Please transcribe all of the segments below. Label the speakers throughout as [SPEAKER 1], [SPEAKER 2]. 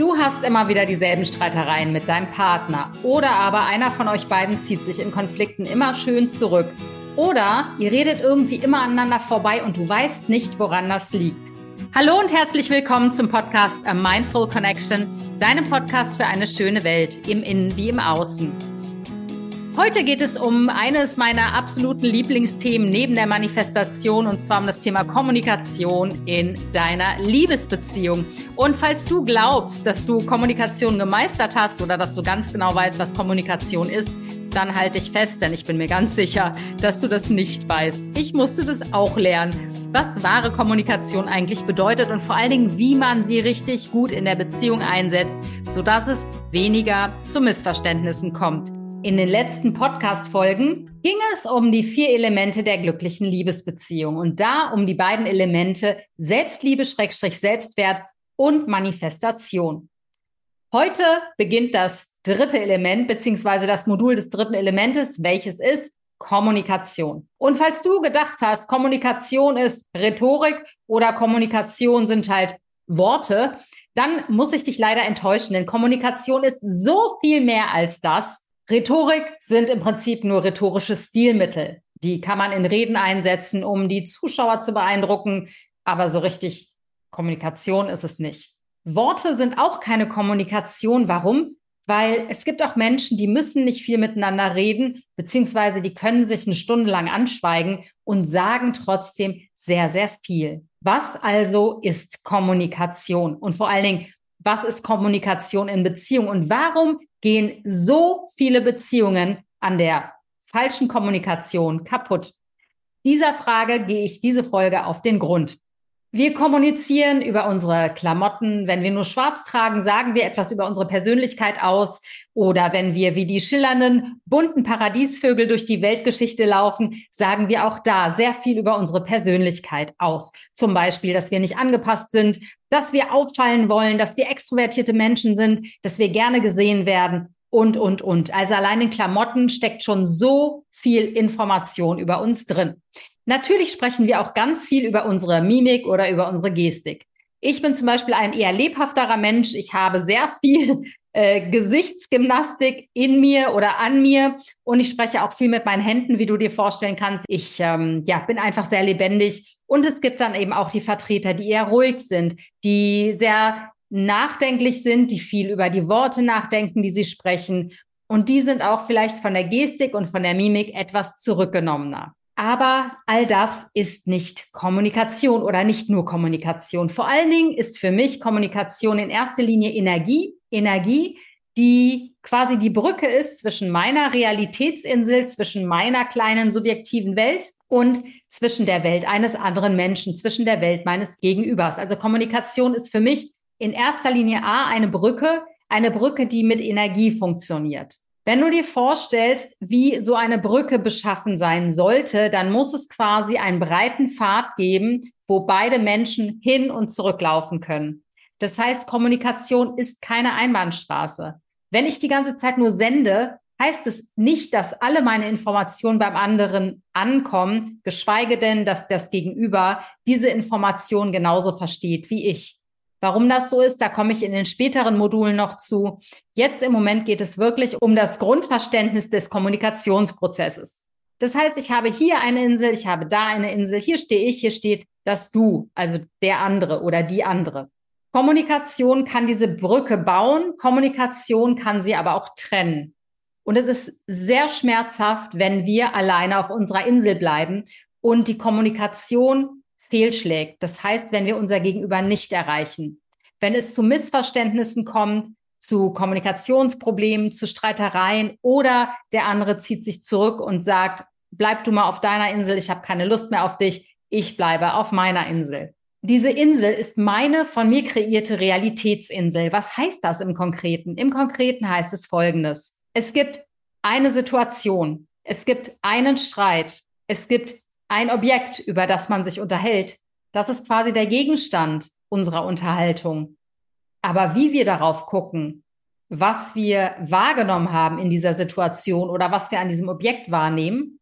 [SPEAKER 1] Du hast immer wieder dieselben Streitereien mit deinem Partner oder aber einer von euch beiden zieht sich in Konflikten immer schön zurück oder ihr redet irgendwie immer aneinander vorbei und du weißt nicht, woran das liegt. Hallo und herzlich willkommen zum Podcast A Mindful Connection, deinem Podcast für eine schöne Welt im Innen wie im Außen. Heute geht es um eines meiner absoluten Lieblingsthemen neben der Manifestation und zwar um das Thema Kommunikation in deiner Liebesbeziehung. Und falls du glaubst, dass du Kommunikation gemeistert hast oder dass du ganz genau weißt, was Kommunikation ist, dann halte ich fest, denn ich bin mir ganz sicher, dass du das nicht weißt. Ich musste das auch lernen, was wahre Kommunikation eigentlich bedeutet und vor allen Dingen, wie man sie richtig gut in der Beziehung einsetzt, sodass es weniger zu Missverständnissen kommt. In den letzten Podcast-Folgen ging es um die vier Elemente der glücklichen Liebesbeziehung und da um die beiden Elemente Selbstliebe, Selbstwert und Manifestation. Heute beginnt das dritte Element beziehungsweise das Modul des dritten Elementes, welches ist Kommunikation. Und falls du gedacht hast, Kommunikation ist Rhetorik oder Kommunikation sind halt Worte, dann muss ich dich leider enttäuschen, denn Kommunikation ist so viel mehr als das. Rhetorik sind im Prinzip nur rhetorische Stilmittel. Die kann man in Reden einsetzen, um die Zuschauer zu beeindrucken, aber so richtig Kommunikation ist es nicht. Worte sind auch keine Kommunikation. Warum? Weil es gibt auch Menschen, die müssen nicht viel miteinander reden, beziehungsweise die können sich eine Stunde lang anschweigen und sagen trotzdem sehr, sehr viel. Was also ist Kommunikation? Und vor allen Dingen, was ist Kommunikation in Beziehung und warum gehen so viele Beziehungen an der falschen Kommunikation kaputt? Dieser Frage gehe ich diese Folge auf den Grund. Wir kommunizieren über unsere Klamotten. Wenn wir nur schwarz tragen, sagen wir etwas über unsere Persönlichkeit aus. Oder wenn wir wie die schillernden, bunten Paradiesvögel durch die Weltgeschichte laufen, sagen wir auch da sehr viel über unsere Persönlichkeit aus. Zum Beispiel, dass wir nicht angepasst sind, dass wir auffallen wollen, dass wir extrovertierte Menschen sind, dass wir gerne gesehen werden und, und, und. Also allein in Klamotten steckt schon so viel Information über uns drin. Natürlich sprechen wir auch ganz viel über unsere Mimik oder über unsere Gestik. Ich bin zum Beispiel ein eher lebhafterer Mensch. Ich habe sehr viel äh, Gesichtsgymnastik in mir oder an mir und ich spreche auch viel mit meinen Händen, wie du dir vorstellen kannst. Ich ähm, ja, bin einfach sehr lebendig und es gibt dann eben auch die Vertreter, die eher ruhig sind, die sehr nachdenklich sind, die viel über die Worte nachdenken, die sie sprechen. Und die sind auch vielleicht von der Gestik und von der Mimik etwas zurückgenommener. Aber all das ist nicht Kommunikation oder nicht nur Kommunikation. Vor allen Dingen ist für mich Kommunikation in erster Linie Energie. Energie, die quasi die Brücke ist zwischen meiner Realitätsinsel, zwischen meiner kleinen subjektiven Welt und zwischen der Welt eines anderen Menschen, zwischen der Welt meines Gegenübers. Also Kommunikation ist für mich in erster Linie A eine Brücke, eine Brücke, die mit Energie funktioniert. Wenn du dir vorstellst, wie so eine Brücke beschaffen sein sollte, dann muss es quasi einen breiten Pfad geben, wo beide Menschen hin und zurücklaufen können. Das heißt, Kommunikation ist keine Einbahnstraße. Wenn ich die ganze Zeit nur sende, heißt es nicht, dass alle meine Informationen beim anderen ankommen, geschweige denn, dass das Gegenüber diese Information genauso versteht wie ich. Warum das so ist, da komme ich in den späteren Modulen noch zu. Jetzt im Moment geht es wirklich um das Grundverständnis des Kommunikationsprozesses. Das heißt, ich habe hier eine Insel, ich habe da eine Insel, hier stehe ich, hier steht das Du, also der andere oder die andere. Kommunikation kann diese Brücke bauen, Kommunikation kann sie aber auch trennen. Und es ist sehr schmerzhaft, wenn wir alleine auf unserer Insel bleiben und die Kommunikation fehlschlägt. Das heißt, wenn wir unser Gegenüber nicht erreichen, wenn es zu Missverständnissen kommt, zu Kommunikationsproblemen, zu Streitereien oder der andere zieht sich zurück und sagt, bleib du mal auf deiner Insel, ich habe keine Lust mehr auf dich, ich bleibe auf meiner Insel. Diese Insel ist meine von mir kreierte Realitätsinsel. Was heißt das im Konkreten? Im Konkreten heißt es Folgendes. Es gibt eine Situation, es gibt einen Streit, es gibt ein Objekt, über das man sich unterhält. Das ist quasi der Gegenstand unserer Unterhaltung. Aber wie wir darauf gucken, was wir wahrgenommen haben in dieser Situation oder was wir an diesem Objekt wahrnehmen,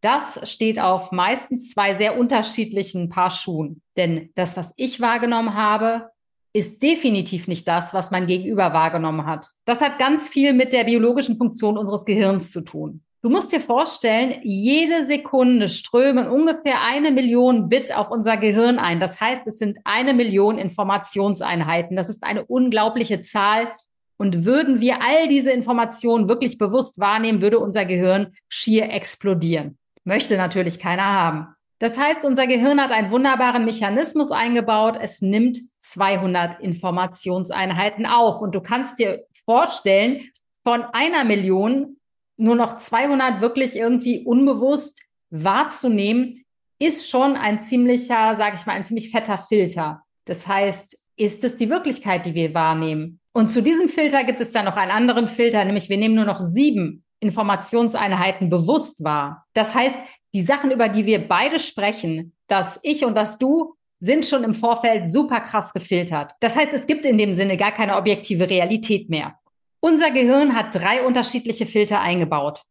[SPEAKER 1] das steht auf meistens zwei sehr unterschiedlichen Paar Schuhen. Denn das, was ich wahrgenommen habe, ist definitiv nicht das, was mein Gegenüber wahrgenommen hat. Das hat ganz viel mit der biologischen Funktion unseres Gehirns zu tun. Du musst dir vorstellen, jede Sekunde strömen ungefähr eine Million Bit auf unser Gehirn ein. Das heißt, es sind eine Million Informationseinheiten. Das ist eine unglaubliche Zahl. Und würden wir all diese Informationen wirklich bewusst wahrnehmen, würde unser Gehirn schier explodieren. Möchte natürlich keiner haben. Das heißt, unser Gehirn hat einen wunderbaren Mechanismus eingebaut. Es nimmt 200 Informationseinheiten auf. Und du kannst dir vorstellen, von einer Million nur noch 200 wirklich irgendwie unbewusst wahrzunehmen, ist schon ein ziemlicher, sage ich mal, ein ziemlich fetter Filter. Das heißt, ist es die Wirklichkeit, die wir wahrnehmen? Und zu diesem Filter gibt es dann noch einen anderen Filter, nämlich wir nehmen nur noch sieben Informationseinheiten bewusst wahr. Das heißt, die Sachen, über die wir beide sprechen, dass ich und dass du, sind schon im Vorfeld super krass gefiltert. Das heißt, es gibt in dem Sinne gar keine objektive Realität mehr. Unser Gehirn hat drei unterschiedliche Filter eingebaut.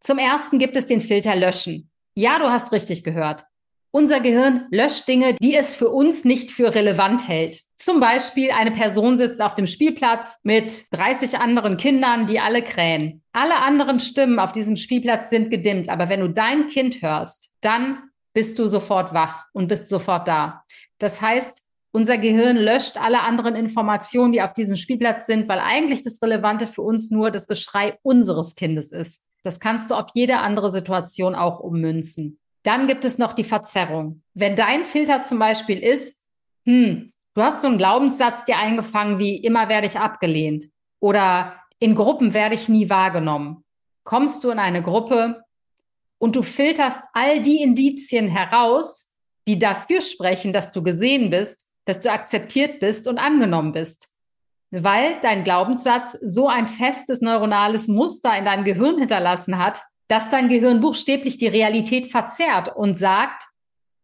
[SPEAKER 1] Zum ersten gibt es den Filter Löschen. Ja, du hast richtig gehört. Unser Gehirn löscht Dinge, die es für uns nicht für relevant hält. Zum Beispiel eine Person sitzt auf dem Spielplatz mit 30 anderen Kindern, die alle krähen. Alle anderen Stimmen auf diesem Spielplatz sind gedimmt, aber wenn du dein Kind hörst, dann bist du sofort wach und bist sofort da. Das heißt, unser Gehirn löscht alle anderen Informationen, die auf diesem Spielplatz sind, weil eigentlich das Relevante für uns nur das Geschrei unseres Kindes ist. Das kannst du auf jede andere Situation auch ummünzen. Dann gibt es noch die Verzerrung. Wenn dein Filter zum Beispiel ist, hm, Du hast so einen Glaubenssatz dir eingefangen wie immer werde ich abgelehnt oder in Gruppen werde ich nie wahrgenommen. Kommst du in eine Gruppe und du filterst all die Indizien heraus, die dafür sprechen, dass du gesehen bist, dass du akzeptiert bist und angenommen bist. Weil dein Glaubenssatz so ein festes neuronales Muster in deinem Gehirn hinterlassen hat, dass dein Gehirn buchstäblich die Realität verzerrt und sagt,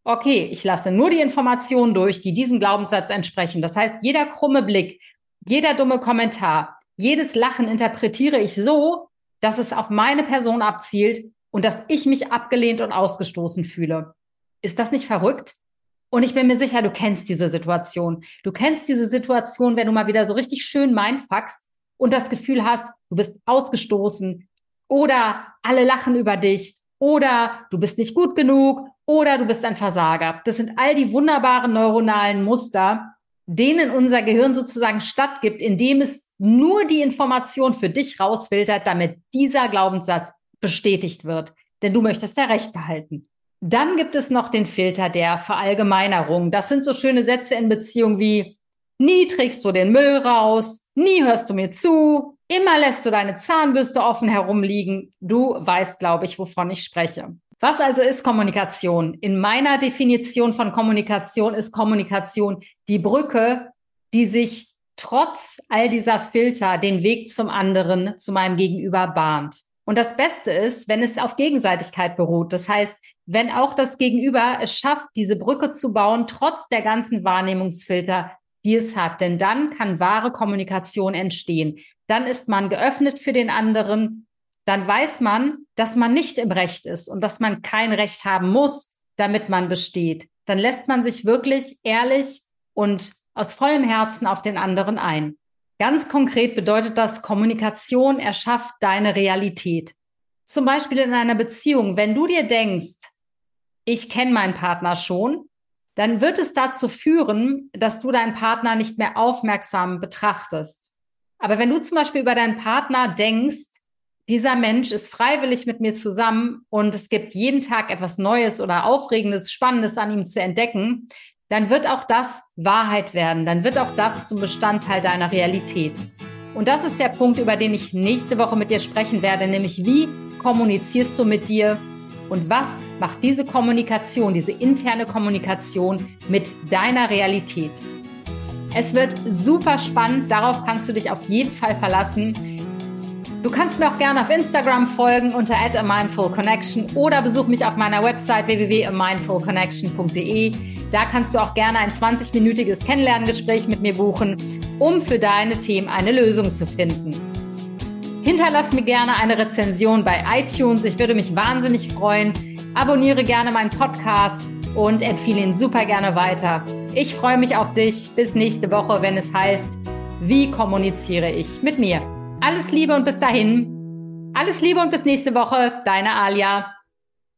[SPEAKER 1] okay, ich lasse nur die Informationen durch, die diesem Glaubenssatz entsprechen. Das heißt, jeder krumme Blick, jeder dumme Kommentar, jedes Lachen interpretiere ich so, dass es auf meine Person abzielt und dass ich mich abgelehnt und ausgestoßen fühle. Ist das nicht verrückt? Und ich bin mir sicher, du kennst diese Situation. Du kennst diese Situation, wenn du mal wieder so richtig schön mindfuckst und das Gefühl hast, du bist ausgestoßen oder alle lachen über dich oder du bist nicht gut genug oder du bist ein Versager. Das sind all die wunderbaren neuronalen Muster, denen unser Gehirn sozusagen stattgibt, indem es nur die Information für dich rausfiltert, damit dieser Glaubenssatz bestätigt wird. Denn du möchtest ja Recht behalten. Dann gibt es noch den Filter der Verallgemeinerung. Das sind so schöne Sätze in Beziehung wie, nie trägst du den Müll raus, nie hörst du mir zu, immer lässt du deine Zahnbürste offen herumliegen. Du weißt, glaube ich, wovon ich spreche. Was also ist Kommunikation? In meiner Definition von Kommunikation ist Kommunikation die Brücke, die sich trotz all dieser Filter den Weg zum anderen, zu meinem Gegenüber bahnt. Und das Beste ist, wenn es auf Gegenseitigkeit beruht. Das heißt, wenn auch das Gegenüber es schafft, diese Brücke zu bauen, trotz der ganzen Wahrnehmungsfilter, die es hat. Denn dann kann wahre Kommunikation entstehen. Dann ist man geöffnet für den anderen dann weiß man, dass man nicht im Recht ist und dass man kein Recht haben muss, damit man besteht. Dann lässt man sich wirklich ehrlich und aus vollem Herzen auf den anderen ein. Ganz konkret bedeutet das, Kommunikation erschafft deine Realität. Zum Beispiel in einer Beziehung, wenn du dir denkst, ich kenne meinen Partner schon, dann wird es dazu führen, dass du deinen Partner nicht mehr aufmerksam betrachtest. Aber wenn du zum Beispiel über deinen Partner denkst, dieser Mensch ist freiwillig mit mir zusammen und es gibt jeden Tag etwas Neues oder Aufregendes, Spannendes an ihm zu entdecken, dann wird auch das Wahrheit werden. Dann wird auch das zum Bestandteil deiner Realität. Und das ist der Punkt, über den ich nächste Woche mit dir sprechen werde, nämlich wie kommunizierst du mit dir und was macht diese Kommunikation, diese interne Kommunikation mit deiner Realität. Es wird super spannend, darauf kannst du dich auf jeden Fall verlassen. Du kannst mir auch gerne auf Instagram folgen unter @amindfulconnection oder besuch mich auf meiner Website www.amindfulconnection.de. Da kannst du auch gerne ein 20-minütiges Kennenlerngespräch mit mir buchen, um für deine Themen eine Lösung zu finden. Hinterlass mir gerne eine Rezension bei iTunes. Ich würde mich wahnsinnig freuen. Abonniere gerne meinen Podcast und empfehle ihn super gerne weiter. Ich freue mich auf dich. Bis nächste Woche, wenn es heißt, wie kommuniziere ich mit mir? Alles Liebe und bis dahin. Alles Liebe und bis nächste Woche. Deine Alia.